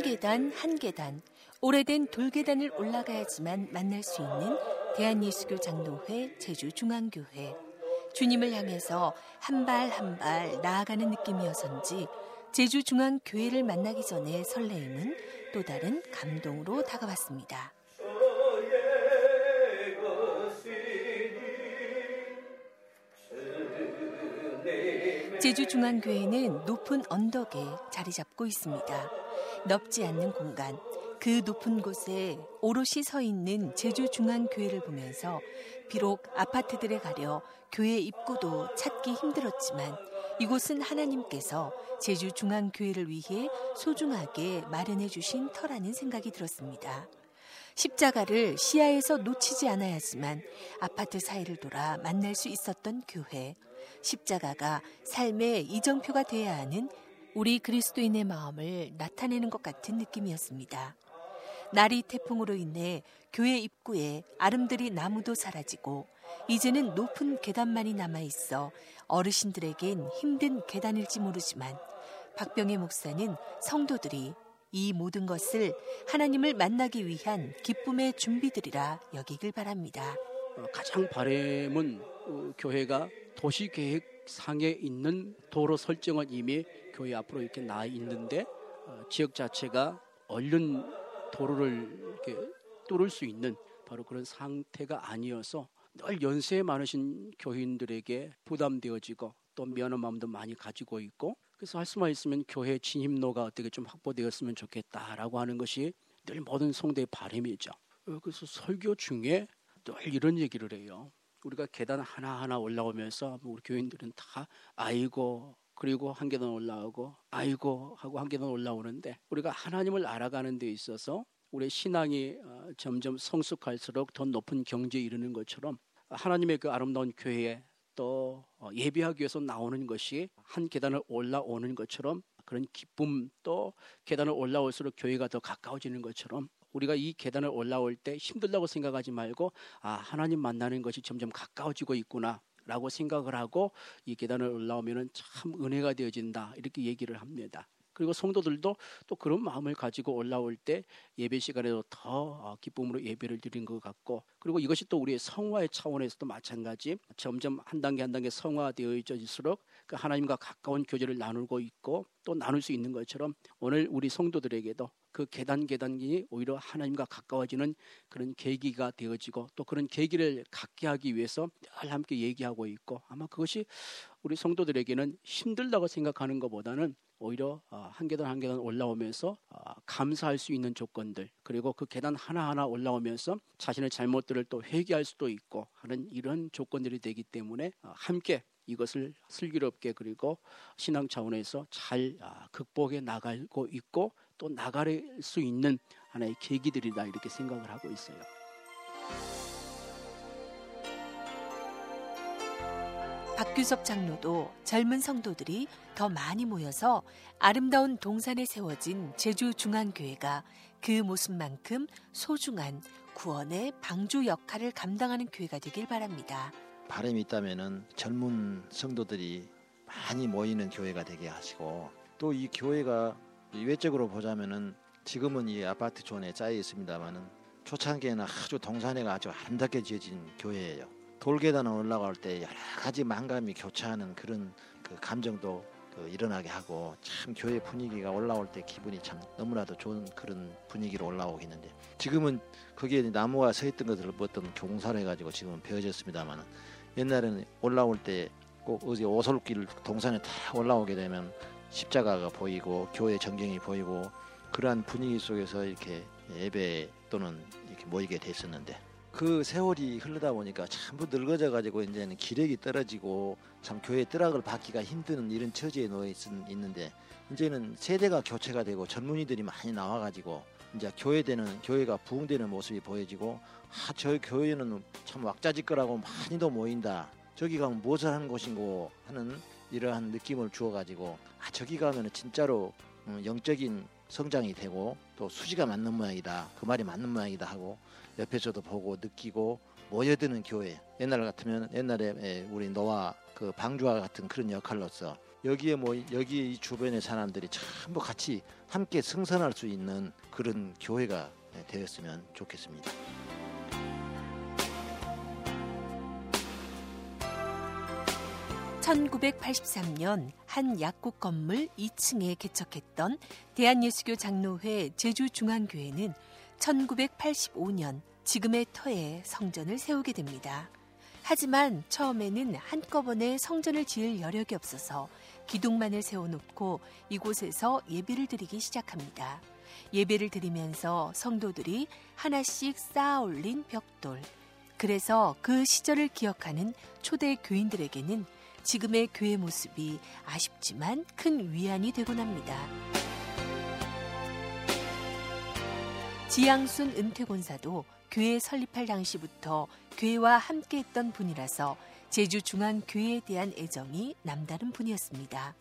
한 계단 한 계단 오래된 돌계단을 올라가야지만 만날 수 있는 대한예수교 장로회 제주중앙교회 주님을 향해서 한 발 한 발 나아가는 느낌이어서인지 제주중앙교회를 만나기 전에 설레임은 또 다른 감동으로 다가왔습니다. 제주중앙교회는 높은 언덕에 자리 잡고 있습니다. 넓지 않는 공간, 그 높은 곳에 오롯이 서 있는 제주중앙교회를 보면서 비록 아파트들에 가려 교회 입구도 찾기 힘들었지만 이곳은 하나님께서 제주중앙교회를 위해 소중하게 마련해 주신 터라는 생각이 들었습니다. 십자가를 시야에서 놓치지 않아야 지만 아파트 사이를 돌아 만날 수 있었던 교회. 십자가가 삶의 이정표가 되어야 하는 우리 그리스도인의 마음을 나타내는 것 같은 느낌이었습니다. 나리 태풍으로 인해 교회 입구에 아름드리 나무도 사라지고 이제는 높은 계단만이 남아 있어 어르신들에겐 힘든 계단일지 모르지만 박병희 목사는 성도들이 이 모든 것을 하나님을 만나기 위한 기쁨의 준비들이라 여기길 바랍니다. 어, 가장 바램은 어, 교회가 도시 계획 상에 있는 도로 설정은 이미 교회 앞으로 이렇게 나 있는데 어, 지역 자체가 얼른 도로를 이렇게 뚫을 수 있는 바로 그런 상태가 아니어서 늘 연세 많으신 교인들에게 부담되어지고 또 미안한 마음도 많이 가지고 있고 그래서 할 수만 있으면 교회 진입로가 어떻게 좀 확보되었으면 좋겠다라고 하는 것이 늘 모든 성도의 바람이죠. 어, 그래서 설교 중에 늘 이런 얘기를 해요. 우리가 계단 하나하나 올라오면서 뭐 우리 교인들은 다 아이고 그리고 한 계단 올라오고 아이고 하고 한 계단 올라오는데 우리가 하나님을 알아가는 데 있어서 우리 신앙이 어, 점점 성숙할수록 더 높은 경지에 이르는 것처럼 하나님의 그 아름다운 교회에 또 어, 예배하기 위해서 나오는 것이 한 계단을 올라오는 것처럼 그런 기쁨 또 계단을 올라올수록 교회가 더 가까워지는 것처럼 우리가 이 계단을 올라올 때 힘들다고 생각하지 말고 아 하나님 만나는 것이 점점 가까워지고 있구나 라고 생각을 하고 이 계단을 올라오면 참 은혜가 되어진다 이렇게 얘기를 합니다. 그리고 성도들도 또 그런 마음을 가지고 올라올 때 예배 시간에도 더 어, 기쁨으로 예배를 드린 것 같고 그리고 이것이 또 우리의 성화의 차원에서도 마찬가지 점점 한 단계 한 단계 성화되어질수록 그 하나님과 가까운 교제를 나누고 있고 또 나눌 수 있는 것처럼 오늘 우리 성도들에게도 그 계단 계단이 오히려 하나님과 가까워지는 그런 계기가 되어지고 또 그런 계기를 갖게 하기 위해서 늘 함께 얘기하고 있고 아마 그것이 우리 성도들에게는 힘들다고 생각하는 것보다는 오히려 어, 한 계단 한 계단 올라오면서 어, 감사할 수 있는 조건들 그리고 그 계단 하나하나 올라오면서 자신의 잘못들을 또 회개할 수도 있고 하는 이런 조건들이 되기 때문에 어, 함께 이것을 슬기롭게 그리고 신앙 차원에서 잘 아, 극복해 나가고 있고 또 나갈 수 있는 하나의 계기들이다 이렇게 생각을 하고 있어요. 박규섭 장로도 젊은 성도들이 더 많이 모여서 아름다운 동산에 세워진 제주 중앙교회가 그 모습만큼 소중한 구원의 방주 역할을 감당하는 교회가 되길 바랍니다. 바람이 있다면은 젊은 성도들이 많이 모이는 교회가 되게 하시고 또 이 교회가 외적으로 보자면은 지금은 이 아파트 존에 짜여 있습니다만은 초창기에는 아주 동산에가 아주 아름답게 지어진 교회예요. 돌계단을 올라갈 때 여러 가지 망감이 교차하는 그런 그 감정도 그 일어나게 하고 참 교회 분위기가 올라올 때 기분이 참 너무나도 좋은 그런 분위기로 올라오고 있는데 지금은 거기에 나무가 서 있던 것들을 어떤 경사를 해가지고 지금은 베어졌습니다만 옛날에는 올라올 때 꼭 어디 오솔길 동산에 다 올라오게 되면 십자가가 보이고 교회 전경이 보이고 그러한 분위기 속에서 이렇게 예배 또는 이렇게 모이게 됐었는데 그 세월이 흐르다 보니까 전부 늙어져 가지고 이제는 기력이 떨어지고 참 교회 뜨락을 받기가 힘든 이런 처지에 놓여 있, 있는데 이제는 세대가 교체가 되고 젊은이들이 많이 나와 가지고 이제 교회되는 교회가 부흥되는 모습이 보여지고 아, 저 교회는 참 왁자지껄하고 많이도 모인다. 저기 가면 무엇을 하는 곳인고 하는 이러한 느낌을 주어 가지고 아 저기 가면 진짜로 음, 영적인 성장이 되고 또 수지가 맞는 모양이다. 그 말이 맞는 모양이다 하고 옆에서도 보고 느끼고 모여드는 교회. 옛날 같으면 옛날에 우리 노아 그 방주와 같은 그런 역할로서 여기에 뭐 여기 이 주변의 사람들이 전부 같이 함께 승선할 수 있는 그런 교회가 되었으면 좋겠습니다. 1983년 한 약국 건물 2층에 개척했던 대한예수교 장로회 제주중앙교회는 1985년 지금의 터에 성전을 세우게 됩니다. 하지만 처음에는 한꺼번에 성전을 지을 여력이 없어서 기둥만을 세워놓고 이곳에서 예배를 드리기 시작합니다. 예배를 드리면서 성도들이 하나씩 쌓아 올린 벽돌. 그래서 그 시절을 기억하는 초대 교인들에게는 지금의 교회 모습이 아쉽지만 큰 위안이 되곤 합니다. 지양순 은퇴권사도 교회 설립할 당시부터 교회와 함께했던 분이라서 제주 중앙교회에 대한 애정이 남다른 분이었습니다.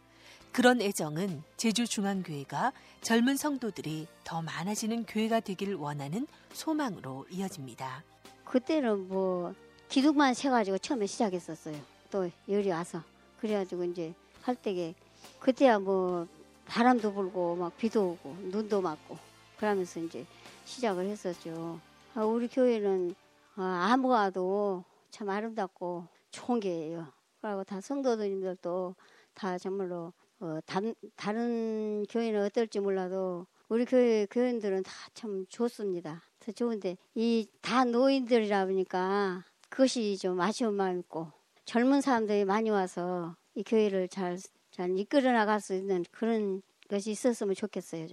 그런 애정은 제주 중앙교회가 젊은 성도들이 더 많아지는 교회가 되기를 원하는 소망으로 이어집니다. 그때는 뭐 기둥만 세가지고 처음에 시작했었어요. 또 열이 와서 그래가지고 이제 할 때게 그때야 뭐 바람도 불고 막 비도 오고 눈도 맞고 그러면서 이제 시작을 했었죠. 아, 우리 교회는 아, 아무 가도 참 아름답고 좋은 게예요. 그리고 다 성도들님들도 다 정말로 어, 단, 다른 교회는 어떨지 몰라도 우리 교회 교인들은 다 참 좋습니다. 더 좋은데 이 다 노인들이라 보니까 그것이 좀 아쉬운 마음 있고 젊은 사람들이 많이 와서 이 교회를 잘, 잘 이끌어 나갈 수 있는 그런 것이 있었으면 좋겠어요.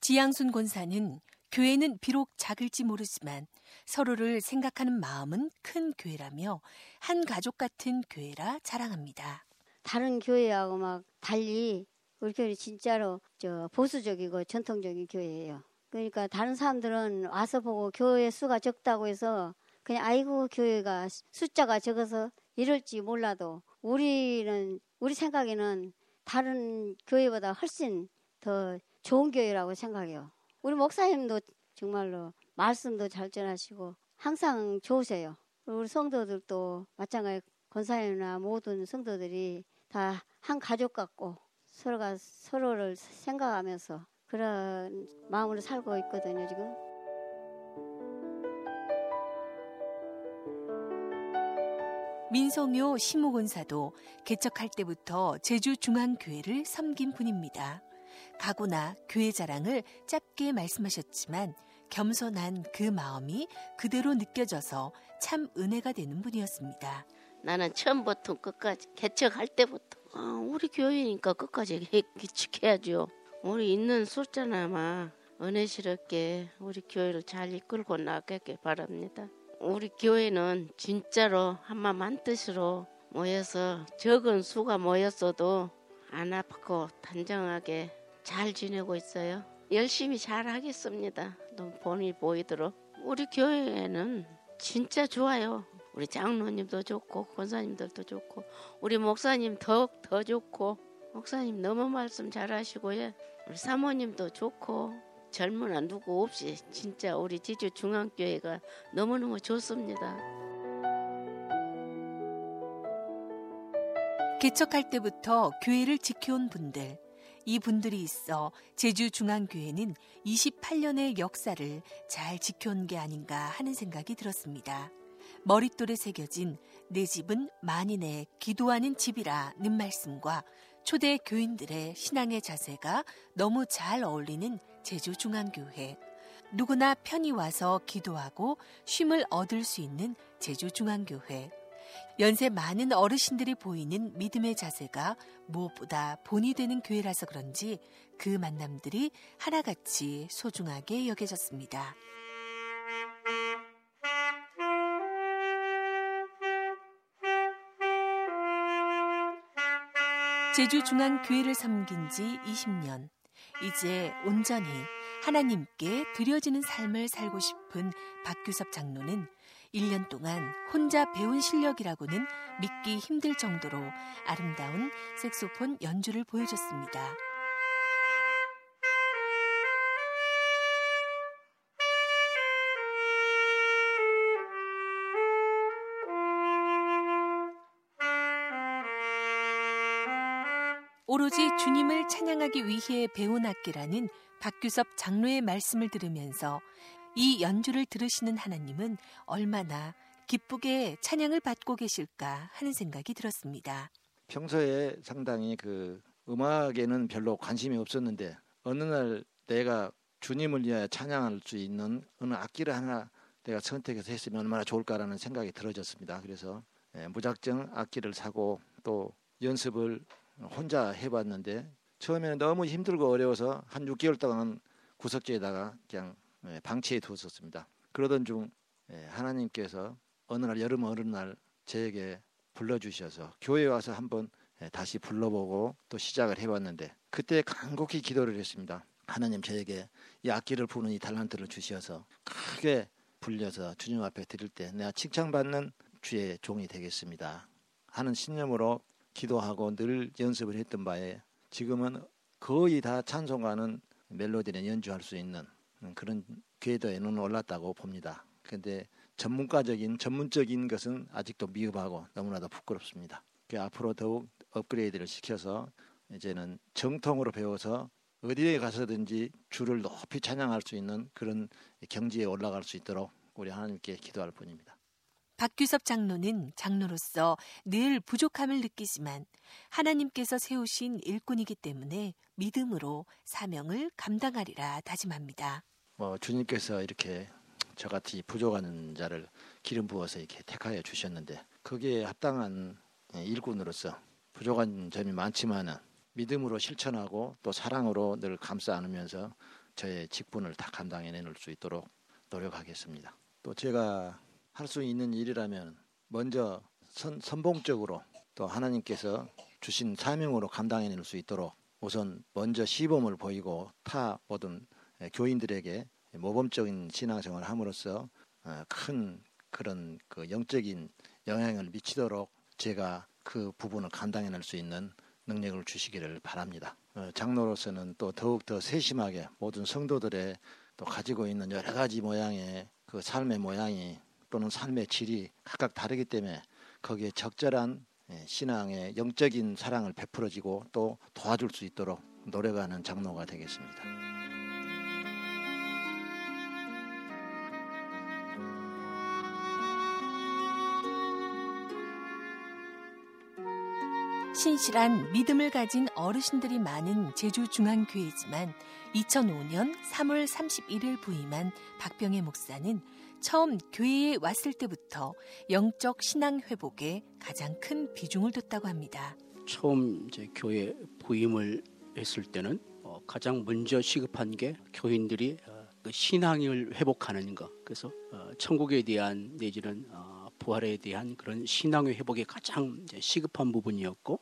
지양순 권사는 교회는 비록 작을지 모르지만 서로를 생각하는 마음은 큰 교회라며 한 가족 같은 교회라 자랑합니다. 다른 교회하고 막 달리 우리 교회 진짜로 저 보수적이고 전통적인 교회예요. 그러니까 다른 사람들은 와서 보고 교회 수가 적다고 해서 그냥 아이고 교회가 숫자가 적어서 이럴지 몰라도 우리는 우리 생각에는 다른 교회보다 훨씬 더 좋은 교회라고 생각해요. 우리 목사님도 정말로 말씀도 잘 전하시고 항상 좋으세요. 우리 성도들도 마찬가지 권사님이나 모든 성도들이 다 한 가족 같고 서로가 서로를 생각하면서 그런 마음으로 살고 있거든요, 지금. 민성효 시무권사도 개척할 때부터 제주 중앙교회를 섬긴 분입니다. 가구나 교회 자랑을 짧게 말씀하셨지만 겸손한 그 마음이 그대로 느껴져서 참 은혜가 되는 분이었습니다. 나는 처음부터 끝까지 개척할 때부터 아, 우리 교회니까 끝까지 기축해야죠. 우리 있는 숫자나마 은혜스럽게 우리 교회를 잘 이끌고 나가길 바랍니다. 우리 교회는 진짜로 한마음 한뜻으로 모여서 적은 수가 모였어도 안 아프고 단정하게 잘 지내고 있어요. 열심히 잘 하겠습니다. 본이 보이도록. 우리 교회는 진짜 좋아요. 우리 장로님도 좋고 권사님들도 좋고 우리 목사님 더욱 더 좋고 목사님 너무 말씀 잘하시고요. 우리 사모님도 좋고 안 누구 없이 진짜 우리 지주 중앙교회가 너무너무 좋습니다. 개척할 때부터 교회를 지켜온 분들, 이 분들이 있어 제주 중앙교회는 28년의 역사를 잘 지켜온 게 아닌가 하는 생각이 들었습니다. 머릿돌에 새겨진 내 집은 만인의 기도하는 집이라는 말씀과 초대 교인들의 신앙의 자세가 너무 잘 어울리는 제주중앙교회. 누구나 편히 와서 기도하고 쉼을 얻을 수 있는 제주중앙교회. 연세 많은 어르신들이 보이는 믿음의 자세가 무엇보다 본이 되는 교회라서 그런지 그 만남들이 하나같이 소중하게 여겨졌습니다. 제주중앙교회를 섬긴 지 20년. 이제 온전히 하나님께 드려지는 삶을 살고 싶은 박규섭 장로는 1년 동안 혼자 배운 실력이라고는 믿기 힘들 정도로 아름다운 색소폰 연주를 보여줬습니다. 오로지 주님을 찬양하기 위해 배운 악기라는 박규섭 장로의 말씀을 들으면서 이 연주를 들으시는 하나님은 얼마나 기쁘게 찬양을 받고 계실까 하는 생각이 들었습니다. 평소에 상당히 그 음악에는 별로 관심이 없었는데 어느 날 내가 주님을 위하여 찬양할 수 있는 어느 악기를 하나 내가 선택해서 했으면 얼마나 좋을까라는 생각이 들어졌습니다. 그래서 예, 무작정 악기를 사고 또 연습을 혼자 해봤는데 처음에는 너무 힘들고 어려워서 한 6개월 동안 구석지에다가 그냥 예, 방치해 두었었습니다. 그러던 중 예, 하나님께서 어느 날 여름 어느 날 저에게 불러주셔서 교회 와서 한번 예, 다시 불러보고 또 시작을 해봤는데 그때 간곡히 기도를 했습니다. 하나님 저에게 이 악기를 부는 이 달란트를 주셔서 크게 불려서 주님 앞에 드릴 때 내가 칭찬받는 주의 종이 되겠습니다. 하는 신념으로 기도하고 늘 연습을 했던 바에 지금은 거의 다 찬송가는 멜로디를 연주할 수 있는 그런 궤도에는 올랐다고 봅니다. 그런데 전문가적인 전문적인 것은 아직도 미흡하고 너무나도 부끄럽습니다. 그 앞으로 더욱 업그레이드를 시켜서 이제는 정통으로 배워서 어디에 가서든지 주를 높이 찬양할 수 있는 그런 경지에 올라갈 수 있도록 우리 하나님께 기도할 뿐입니다. 박규섭 장로는 장로로서 늘 부족함을 느끼지만 하나님께서 세우신 일꾼이기 때문에 믿음으로 사명을 감당하리라 다짐합니다. 뭐 주님께서 이렇게 저같이 부족한 자를 기름 부어서 이렇게 택하여 주셨는데 거기에 합당한 일꾼으로서 부족한 점이 많지만은 믿음으로 실천하고 또 사랑으로 늘 감싸 안으면서 저의 직분을 다 감당해낼 수 있도록 노력하겠습니다. 또 제가 할 수 있는 일이라면 먼저 선, 선봉적으로 또 하나님께서 주신 사명으로 감당해낼 수 있도록 우선 먼저 시범을 보이고 타 모든 교인들에게 모범적인 신앙생활을 함으로써 어, 큰 그런 그 영적인 영향을 미치도록 제가 그 부분을 감당해낼 수 있는 능력을 주시기를 바랍니다. 어, 장로로서는 또 더욱 더 세심하게 모든 성도들의 또 가지고 있는 여러 가지 모양의 그 삶의 모양이 또는 삶의 질이 각각 다르기 때문에 거기에 적절한 예, 신앙의 영적인 사랑을 베풀어지고 또 도와줄 수 있도록 노력하는 장로가 되겠습니다. 신실한 믿음을 가진 어르신들이 많은 제주중앙교회지만 2005년 3월 31일 부임한 박병혜 목사는 처음 교회에 왔을 때부터 영적 신앙 회복에 가장 큰 비중을 뒀다고 합니다. 처음 이제 교회 부임을 했을 때는 어, 가장 먼저 시급한 게 교인들이 어, 그 신앙을 회복하는 것. 그래서 어, 천국에 대한 내지는 부활에 대한 그런 신앙의 회복이 가장 시급한 부분이었고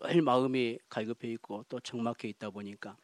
늘 마음이 갈급해 있고 또 적막해 있다 보니까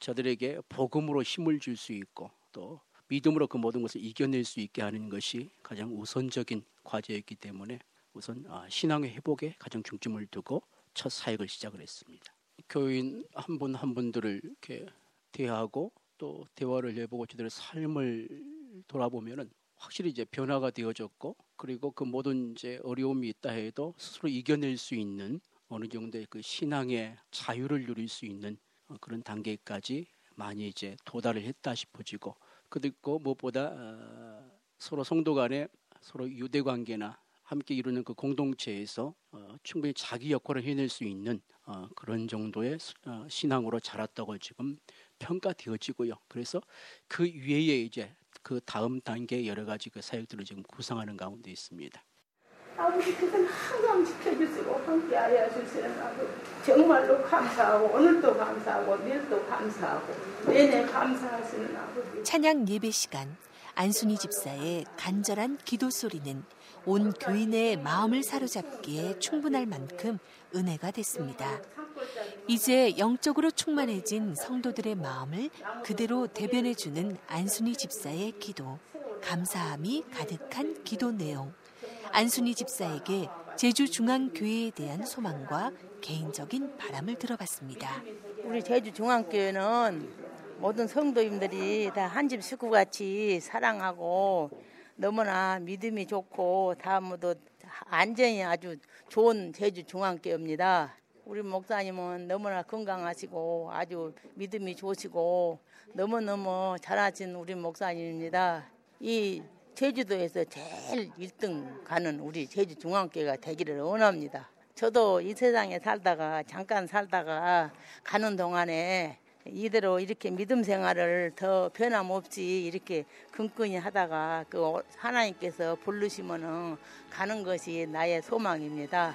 저들에게 복음으로 힘을 줄 수 있고 또 믿음으로 그 모든 것을 이겨낼 수 있게 하는 것이 가장 우선적인 과제였기 때문에 우선 아, 신앙의 회복에 가장 중점을 두고 첫 사역을 시작을 했습니다. 교인 한분한 분들을 이렇게 대하고 또 대화를 해보고 저들의 삶을 돌아보면은 확실히 이제 변화가 되어졌고 그리고 그 모든 이제 어려움이 있다 해도 스스로 이겨낼 수 있는 어느 정도의 그 신앙의 자유를 누릴 수 있는 어, 그런 단계까지 많이 이제 도달을 했다 싶어지고 그리고 무엇보다 어, 서로 성도 간에 서로 유대 관계나 함께 이루는 그 공동체에서 어, 충분히 자기 역할을 해낼 수 있는 어, 그런 정도의 어, 신앙으로 자랐다고 지금 평가되어지고요. 그래서 그 위에 이제 그 다음 단계 여러 가지 그 사역들을 지금 구상하는 가운데 있습니다. 아버지께서는 항상 지켜주시고 함께 하여 주시는 아버지 정말로 감사하고 오늘도 감사하고 내일도 감사하고 내내 감사하시는 아버지 찬양 예배 시간 안순희 집사의 간절한 기도 소리는 온 교인의 마음을 사로잡기에 충분할 만큼 은혜가 됐습니다. 이제 영적으로 충만해진 성도들의 마음을 그대로 대변해주는 안순희 집사의 기도, 감사함이 가득한 기도 내용. 안순희 집사에게 제주중앙교회에 대한 소망과 개인적인 바람을 들어봤습니다. 우리 제주중앙교회는 모든 성도님들이 다 한 집 식구같이 사랑하고 너무나 믿음이 좋고 다음으로 안전이 아주 좋은 제주중앙교회입니다. 우리 목사님은 너무나 건강하시고 아주 믿음이 좋으시고 너무너무 잘하신 우리 목사님입니다. 이 제주도에서 제일 1등 가는 우리 제주중앙교회가 되기를 원합니다. 저도 이 세상에 살다가 잠깐 살다가 가는 동안에 이대로 이렇게 믿음 생활을 더 변함없이 이렇게 근근히 하다가 그 하나님께서 부르시면은 가는 것이 나의 소망입니다.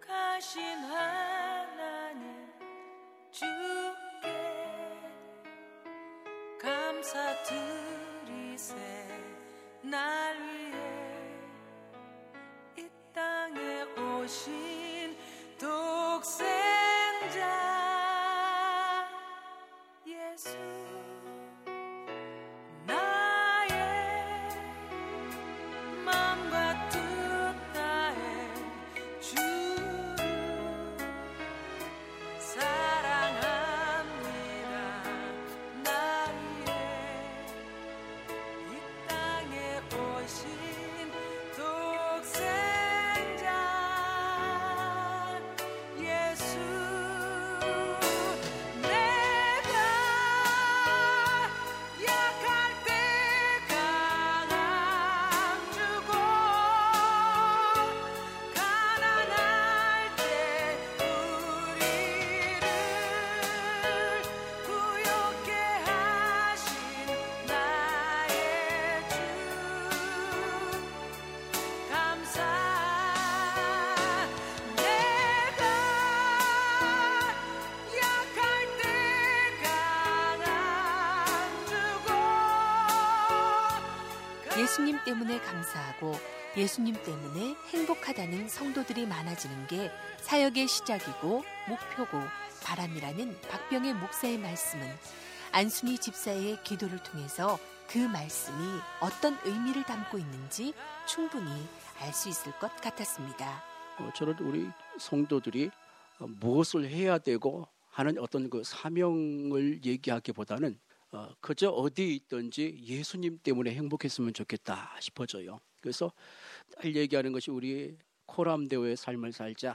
거룩하신 하나님 주 감사드리세. 날 위해 이 땅에 오신 예수님 때문에 감사하고 예수님 때문에 행복하다는 성도들이 많아지는 게 사역의 시작이고 목표고 바람이라는 박병의 목사의 말씀은 안순희 집사의 기도를 통해서 그 말씀이 어떤 의미를 담고 있는지 충분히 알 수 있을 것 같았습니다. 어, 저는 우리 성도들이 어, 무엇을 해야 되고 하는 어떤 그 사명을 얘기하기보다는 어, 그저 어디에 있든지 예수님 때문에 행복했으면 좋겠다 싶어져요. 그래서 늘 얘기하는 것이 우리 코람대오의 삶을 살자.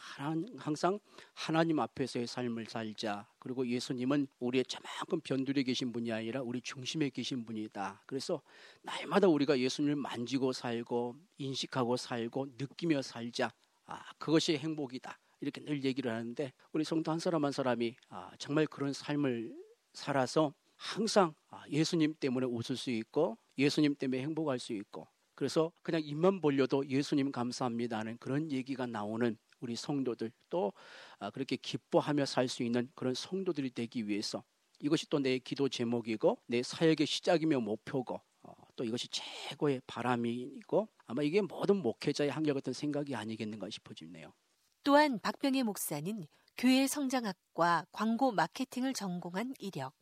항상 하나님 앞에서의 삶을 살자. 그리고 예수님은 우리의 저만큼 변두리에 계신 분이 아니라 우리 중심에 계신 분이다. 그래서 날마다 우리가 예수님을 만지고 살고 인식하고 살고 느끼며 살자. 아, 그것이 행복이다. 이렇게 늘 얘기를 하는데 우리 성도 한 사람 한 사람이 아, 정말 그런 삶을 살아서 항상 아, 예수님 때문에 웃을 수 있고 예수님 때문에 행복할 수 있고 그래서 그냥 입만 벌려도 예수님 감사합니다 하는 그런 얘기가 나오는 우리 성도들 또 아, 그렇게 기뻐하며 살 수 있는 그런 성도들이 되기 위해서 이것이 또 내 기도 제목이고 내 사역의 시작이며 목표고 어, 또 이것이 최고의 바람이고 아마 이게 모든 목회자의 한결 같은 생각이 아니겠는가 싶어지네요. 또한 박병의 목사는 교회 성장학과 광고 마케팅을 전공한 이력,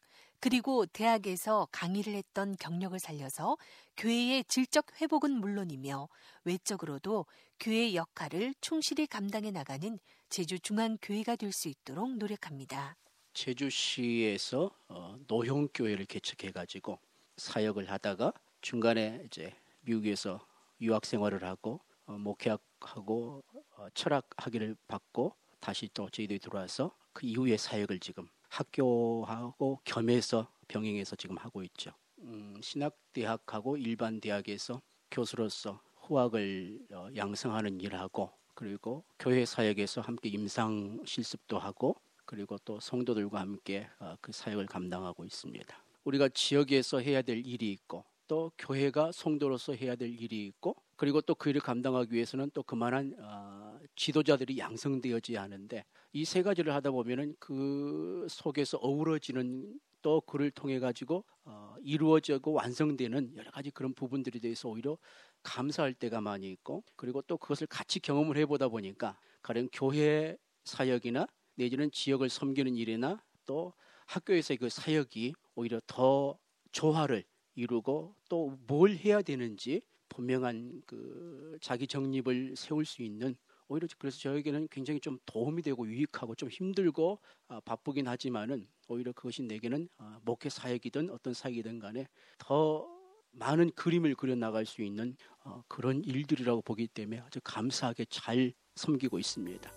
그리고 대학에서 강의를 했던 경력을 살려서 교회의 질적 회복은 물론이며 외적으로도 교회의 역할을 충실히 감당해 나가는 제주중앙교회가 될 수 있도록 노력합니다. 제주시에서 어, 노형교회를 개척해가지고 사역을 하다가 중간에 이제 미국에서 유학 생활을 하고 어, 목회하고 어, 철학 학위를 받고 다시 또 저희들이 들어와서 그 이후에 사역을 지금 학교하고 겸해서 병행해서 지금 하고 있죠. 음, 신학대학하고 일반 대학에서 교수로서 후학을 어, 양성하는 일을 하고 그리고 교회 사역에서 함께 임상 실습도 하고 그리고 또 성도들과 함께 어, 그 사역을 감당하고 있습니다. 우리가 지역에서 해야 될 일이 있고 또 교회가 성도로서 해야 될 일이 있고 그리고 또 그 일을 감당하기 위해서는 또 그만한 어, 지도자들이 양성되어져야 하는데 이 세 가지를 하다 보면은 그 속에서 어우러지는 또 그를 통해 가지고 어, 이루어지고 완성되는 여러 가지 그런 부분들에 대해서 오히려 감사할 때가 많이 있고 그리고 또 그것을 같이 경험을 해보다 보니까 가령 교회 사역이나 내지는 지역을 섬기는 일이나 또 학교에서의 그 사역이 오히려 더 조화를 이루고 또 뭘 해야 되는지 분명한 그 자기 정립을 세울 수 있는 오히려 그래서 저에게는 굉장히 좀 도움이 되고 유익하고 좀 힘들고 아, 바쁘긴 하지만은 오히려 그것이 내게는 아, 목회 사역이든 어떤 사역이든 간에 더 많은 그림을 그려 나갈 수 있는 어, 그런 일들이라고 보기 때문에 아주 감사하게 잘 섬기고 있습니다.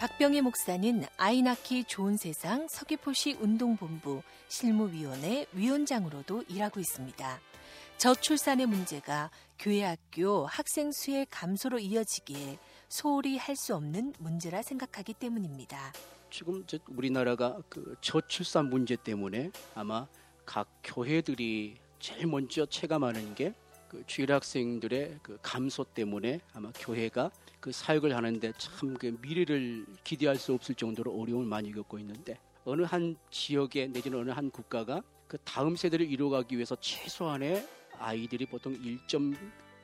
박병희 목사는 아이 낳기 좋은 세상 서귀포시 운동본부 실무위원회 위원장으로도 일하고 있습니다. 저출산의 문제가 교회 학교 학생 수의 감소로 이어지기에 소홀히 할 수 없는 문제라 생각하기 때문입니다. 지금 우리나라가 그 저출산 문제 때문에 아마 각 교회들이 제일 먼저 체감하는 게 그 주일 학생들의 그 감소 때문에 아마 교회가 그 사역을 하는데 참 그 미래를 기대할 수 없을 정도로 어려움을 많이 겪고 있는데 어느 한 지역에 내지는 어느 한 국가가 그 다음 세대를 이루어가기 위해서 최소한의 아이들이 보통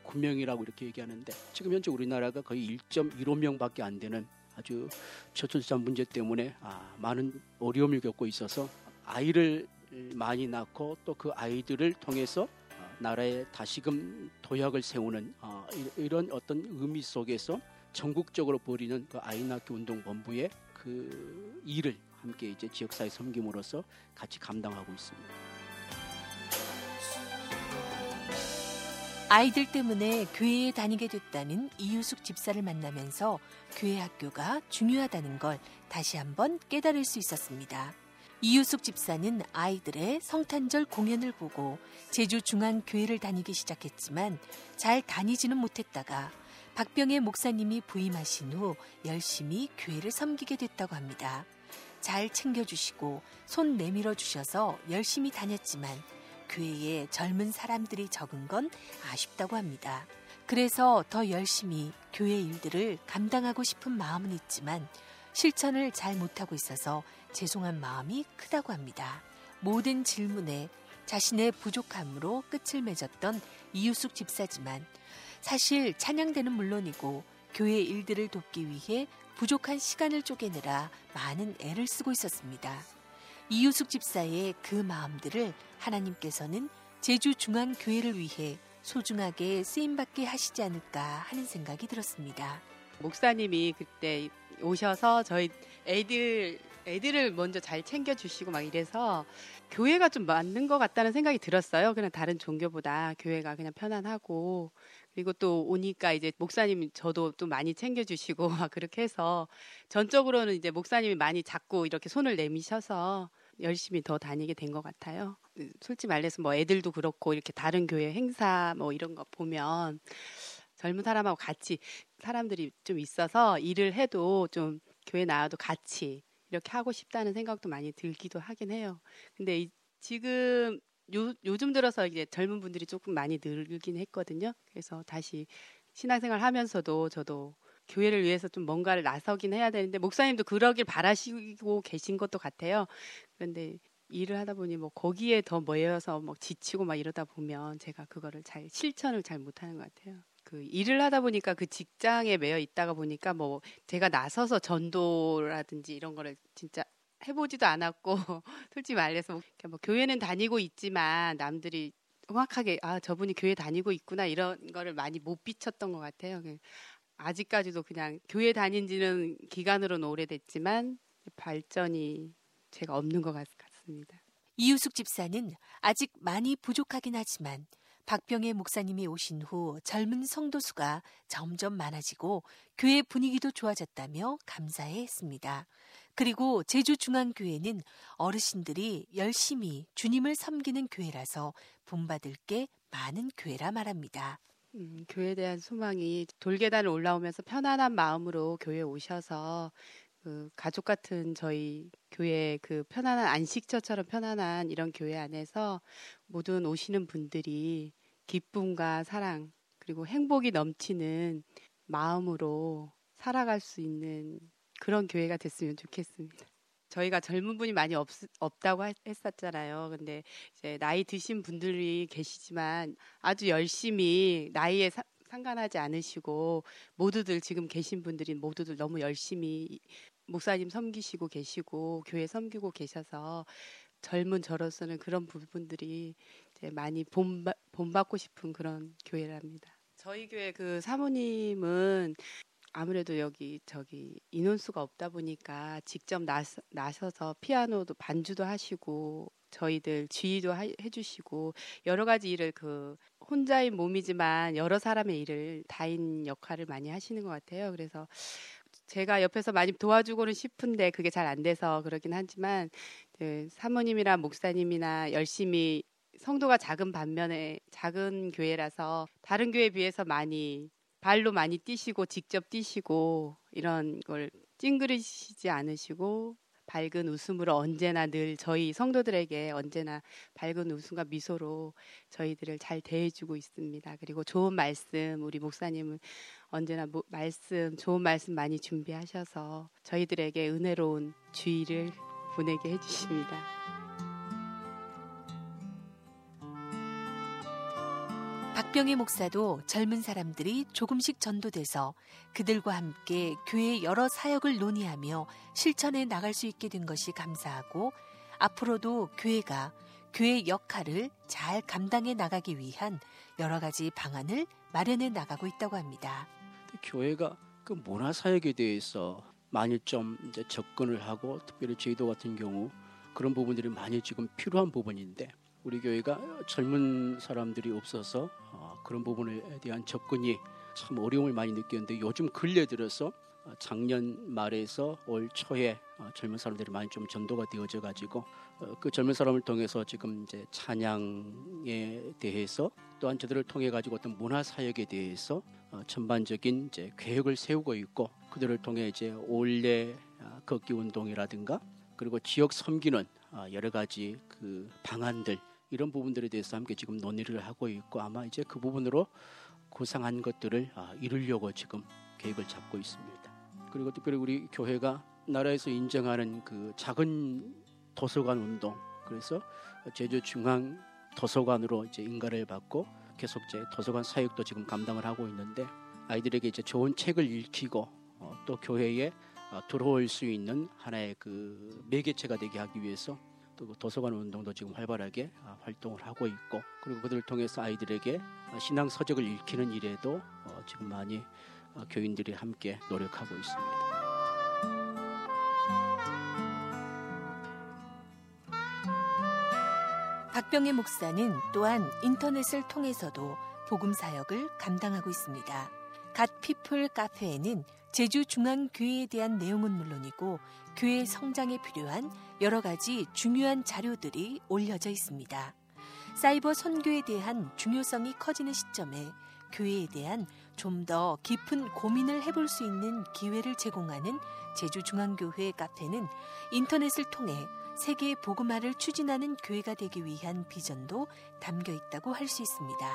1.9명이라고 이렇게 얘기하는데 지금 현재 우리나라가 거의 1.15명밖에 안 되는 아주 저출산 문제 때문에 아, 많은 어려움을 겪고 있어서 아이를 많이 낳고 또 그 아이들을 통해서 어, 나라에 다시금 도약을 세우는 어, 이- 이런 어떤 의미 속에서 전국적으로 벌이는 그 아이 낳기 운동 본부의 그 일을 함께 이제 지역사회 섬김으로써 같이 감당하고 있습니다. 아이들 때문에 교회에 다니게 됐다는 이유숙 집사를 만나면서 교회 학교가 중요하다는 걸 다시 한번 깨달을 수 있었습니다. 이유숙 집사는 아이들의 성탄절 공연을 보고 제주 중앙교회를 다니기 시작했지만 잘 다니지는 못했다가 박병의 목사님이 부임하신 후 열심히 교회를 섬기게 됐다고 합니다. 잘 챙겨주시고 손 내밀어 주셔서 열심히 다녔지만 교회에 젊은 사람들이 적은 건 아쉽다고 합니다. 그래서 더 열심히 교회 일들을 감당하고 싶은 마음은 있지만 실천을 잘 못하고 있어서 죄송한 마음이 크다고 합니다. 모든 질문에 자신의 부족함으로 끝을 맺었던 이유숙 집사지만 사실 찬양대는 물론이고 교회 일들을 돕기 위해 부족한 시간을 쪼개느라 많은 애를 쓰고 있었습니다. 이유숙 집사의 그 마음들을 하나님께서는 제주 중앙교회를 위해 소중하게 쓰임받게 하시지 않을까 하는 생각이 들었습니다. 목사님이 그때 오셔서 저희 애들 애들을 먼저 잘 챙겨주시고 막 이래서 교회가 좀 맞는 것 같다는 생각이 들었어요. 그냥 다른 종교보다 교회가 그냥 편안하고 그리고 또 오니까 이제 목사님이 저도 또 많이 챙겨주시고 막 그렇게 해서 전적으로는 이제 목사님이 많이 자꾸 이렇게 손을 내미셔서 열심히 더 다니게 된 것 같아요. 솔직히 말해서 뭐 애들도 그렇고 이렇게 다른 교회 행사 뭐 이런 거 보면 젊은 사람하고 같이 사람들이 좀 있어서 일을 해도 좀 교회 나와도 같이 이렇게 하고 싶다는 생각도 많이 들기도 하긴 해요. 근데 이- 지금 요, 요즘 들어서 이제 젊은 분들이 조금 많이 늘긴 했거든요. 그래서 다시 신앙생활 하면서도 저도 교회를 위해서 좀 뭔가를 나서긴 해야 되는데 목사님도 그러길 바라시고 계신 것도 같아요. 그런데 일을 하다 보니 뭐 거기에 더 모여서 뭐 지치고 막 이러다 보면 제가 그거를 잘 실천을 잘 못하는 것 같아요. 그 일을 하다 보니까 그 직장에 매여 있다가 보니까 뭐 제가 나서서 전도라든지 이런 거를 진짜 해보지도 않았고 솔직히 말해서 뭐, 뭐 교회는 다니고 있지만 남들이 정확하게 아 저분이 교회 다니고 있구나 이런 거를 많이 못 비쳤던 것 같아요. 그 아직까지도 그냥 교회 다닌 지는 기간으로는 오래됐지만 발전이 제가 없는 것 같- 같습니다. 이유숙 집사는 아직 많이 부족하긴 하지만 박병의 목사님이 오신 후 젊은 성도 수가 점점 많아지고 교회 분위기도 좋아졌다며 감사해 했습니다. 그리고 제주중앙교회는 어르신들이 열심히 주님을 섬기는 교회라서 본받을 게 많은 교회라 말합니다. 음, 교회에 대한 소망이 돌계단을 올라오면서 편안한 마음으로 교회에 오셔서 그 가족 같은 저희 교회 그 편안한 안식처처럼 편안한 이런 교회 안에서 모든 오시는 분들이 기쁨과 사랑 그리고 행복이 넘치는 마음으로 살아갈 수 있는 그런 교회가 됐으면 좋겠습니다. 저희가 젊은 분이 많이 없, 없다고 하- 했었잖아요. 근데 이제 나이 드신 분들이 계시지만 아주 열심히 나이에 사- 상관하지 않으시고 모두들 지금 계신 분들이 모두들 너무 열심히 목사님 섬기시고 계시고 교회 섬기고 계셔서 젊은 저로서는 그런 부분들이 이제 많이 본받, 본받고 싶은 그런 교회랍니다. 저희 교회 그 사모님은 아무래도 여기 저기 인원수가 없다 보니까 직접 나서, 나서서 피아노도 반주도 하시고 저희들 지휘도 하- 해주시고 여러 가지 일을 그 혼자인 몸이지만 여러 사람의 일을 다인 역할을 많이 하시는 것 같아요. 그래서 제가 옆에서 많이 도와주고는 싶은데 그게 잘 안 돼서 그러긴 하지만 그 사모님이나 목사님이나 열심히 성도가 작은 반면에 작은 교회라서 다른 교회에 비해서 많이 발로 많이 뛰시고 직접 뛰시고 이런 걸 찡그리시지 않으시고 밝은 웃음으로 언제나 늘 저희 성도들에게 언제나 밝은 웃음과 미소로 저희들을 잘 대해주고 있습니다. 그리고 좋은 말씀 우리 목사님은 언제나 모- 말씀 좋은 말씀 많이 준비하셔서 저희들에게 은혜로운 주의를 보내게 해주십니다. 박병희 목사도 젊은 사람들이 조금씩 전도돼서 그들과 함께 교회의 여러 사역을 논의하며 실천해 나갈 수 있게 된 것이 감사하고 앞으로도 교회가 교회의 역할을 잘 감당해 나가기 위한 여러 가지 방안을 마련해 나가고 있다고 합니다. 교회가 그 문화 사역에 대해서 많이 좀 접근을 하고 특별히 저희도 같은 경우 그런 부분들이 많이 지금 필요한 부분인데 우리 교회가 젊은 사람들이 없어서 어, 그런 부분에 대한 접근이 참 어려움을 많이 느꼈는데 요즘 근래 들어서 어, 작년 말에서 올 초에 어, 젊은 사람들이 많이 좀 전도가 되어져 가지고 어, 그 젊은 사람을 통해서 지금 이제 찬양에 대해서 또한 저들을 통해 가지고 어떤 문화 사역에 대해서 어, 전반적인 이제 계획을 세우고 있고 그들을 통해 이제 올레 아, 걷기 운동이라든가 그리고 지역 섬기는 아, 여러 가지 그 방안들 이런 부분들에 대해서 함께 지금 논의를 하고 있고 아마 이제 그 부분으로 구상한 것들을 아, 이루려고 지금 계획을 잡고 있습니다. 그리고 특별히 우리 교회가 나라에서 인정하는 그 작은 도서관 운동 그래서 제주 중앙 도서관으로 이제 인가를 받고 계속 이제 도서관 사역도 지금 감당을 하고 있는데 아이들에게 이제 좋은 책을 읽히고 어, 또 교회에 어, 들어올 수 있는 하나의 그 매개체가 되게 하기 위해서 또그 도서관 운동도 지금 활발하게 아, 활동을 하고 있고 그리고 그들을 통해서 아이들에게 아, 신앙 서적을 읽히는 일에도 어, 지금 많이 어, 교인들이 함께 노력하고 있습니다. 박병희 목사는 또한 인터넷을 통해서도 복음 사역을 감당하고 있습니다. 갓 피플 카페에는 제주 중앙교회에 대한 내용은 물론이고 교회 성장에 필요한 여러 가지 중요한 자료들이 올려져 있습니다. 사이버 선교에 대한 중요성이 커지는 시점에 교회에 대한 좀 더 깊은 고민을 해볼 수 있는 기회를 제공하는 제주중앙교회 카페는 인터넷을 통해 세계 복음화를 추진하는 교회가 되기 위한 비전도 담겨 있다고 할 수 있습니다.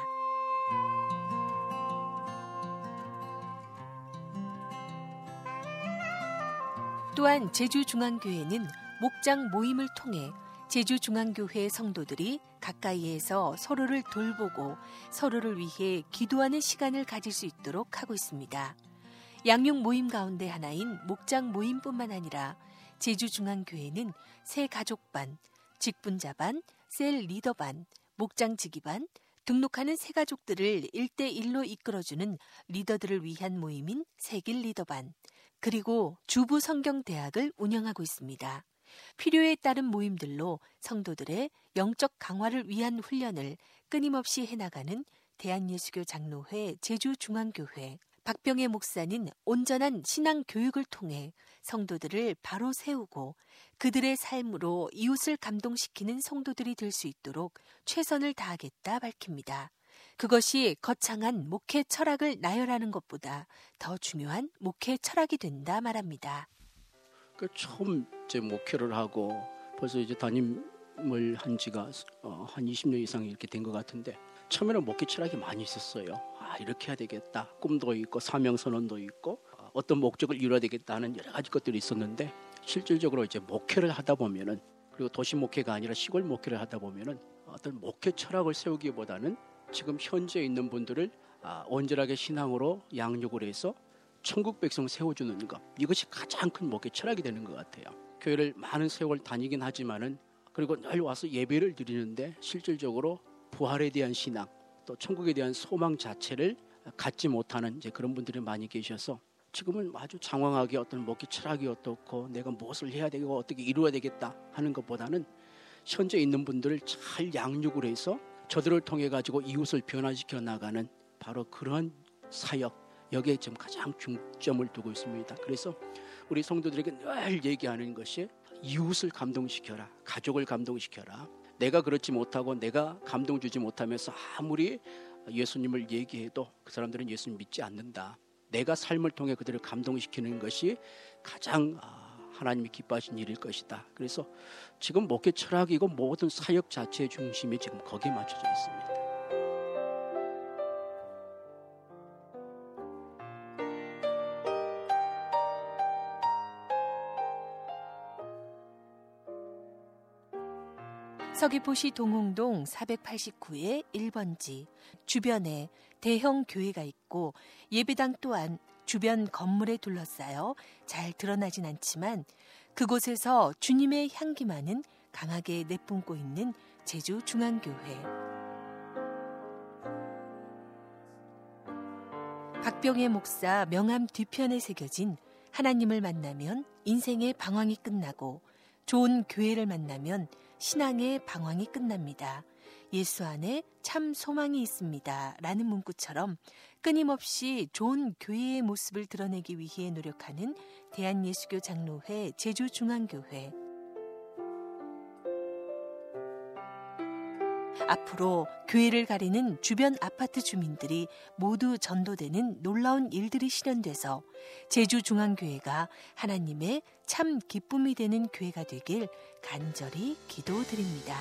또한 제주중앙교회는 목장 모임을 통해 제주중앙교회 성도들이 가까이에서 서로를 돌보고 서로를 위해 기도하는 시간을 가질 수 있도록 하고 있습니다. 양육 모임 가운데 하나인 목장 모임뿐만 아니라 제주중앙교회는 새 가족반, 직분자반, 셀 리더반, 목장 지기반, 등록하는 새 가족들을 1대1로 이끌어주는 리더들을 위한 모임인 세길 리더반, 그리고 주부 성경 대학을 운영하고 있습니다. 필요에 따른 모임들로 성도들의 영적 강화를 위한 훈련을 끊임없이 해나가는 대한예수교 장로회 제주중앙교회 박병혜 목사는 온전한 신앙 교육을 통해 성도들을 바로 세우고 그들의 삶으로 이웃을 감동시키는 성도들이 될 수 있도록 최선을 다하겠다 밝힙니다. 그것이 거창한 목회 철학을 나열하는 것보다 더 중요한 목회 철학이 된다 말합니다. 그 처음 제 목회를 하고 벌써 이제 담임을 한 지가 어, 한 20년 이상 이렇게 된 것 같은데 처음에는 목회 철학이 많이 있었어요. 아 이렇게 해야 되겠다. 꿈도 있고 사명 선언도 있고 어, 어떤 목적을 이루어야 되겠다 하는 여러 가지 것들이 있었는데 실질적으로 이제 목회를 하다 보면은 그리고 도시 목회가 아니라 시골 목회를 하다 보면은 어떤 목회 철학을 세우기보다는 지금 현재 있는 분들을 아, 온전하게 신앙으로 양육을 해서 천국 백성 세워주는 것 이것이 가장 큰 목회 철학이 되는 것 같아요. 교회를 많은 세월 다니긴 하지만은 그리고 늘 와서 예배를 드리는데 실질적으로 부활에 대한 신앙 또 천국에 대한 소망 자체를 갖지 못하는 이제 그런 분들이 많이 계셔서 지금은 아주 장황하게 어떤 목회 철학이 어떻고 내가 무엇을 해야 되고 어떻게 이루어야 되겠다 하는 것보다는 현재 있는 분들을 잘 양육을 해서 저들을 통해 가지고 이웃을 변화시켜 나가는 바로 그런 사역 여기에 지금 가장 중점을 두고 있습니다. 그래서 우리 성도들에게 늘 얘기하는 것이 이웃을 감동시켜라, 가족을 감동시켜라. 내가 그렇지 못하고 내가 감동 주지 못하면서 아무리 예수님을 얘기해도 그 사람들은 예수님 믿지 않는다. 내가 삶을 통해 그들을 감동시키는 것이 가장 아, 하나님이 기뻐하신 일일 것이다. 그래서 지금 목회 철학이고 모든 사역 자체의 중심이 지금 거기에 맞춰져 있습니다. 서귀포시 동홍동 489의 1번지 주변에 대형 교회가 있고 예배당 또한 주변 건물에 둘러싸여 잘 드러나진 않지만 그곳에서 주님의 향기만은 강하게 내뿜고 있는 제주 중앙교회. 박병의 목사 명함 뒤편에 새겨진 하나님을 만나면 인생의 방황이 끝나고 좋은 교회를 만나면 신앙의 방황이 끝납니다. 예수 안에 참 소망이 있습니다. 라는 문구처럼 끊임없이 좋은 교회의 모습을 드러내기 위해 노력하는 대한예수교 장로회 제주중앙교회. 앞으로 교회를 가리는 주변 아파트 주민들이 모두 전도되는 놀라운 일들이 실현돼서 제주중앙교회가 하나님의 참 기쁨이 되는 교회가 되길 간절히 기도드립니다.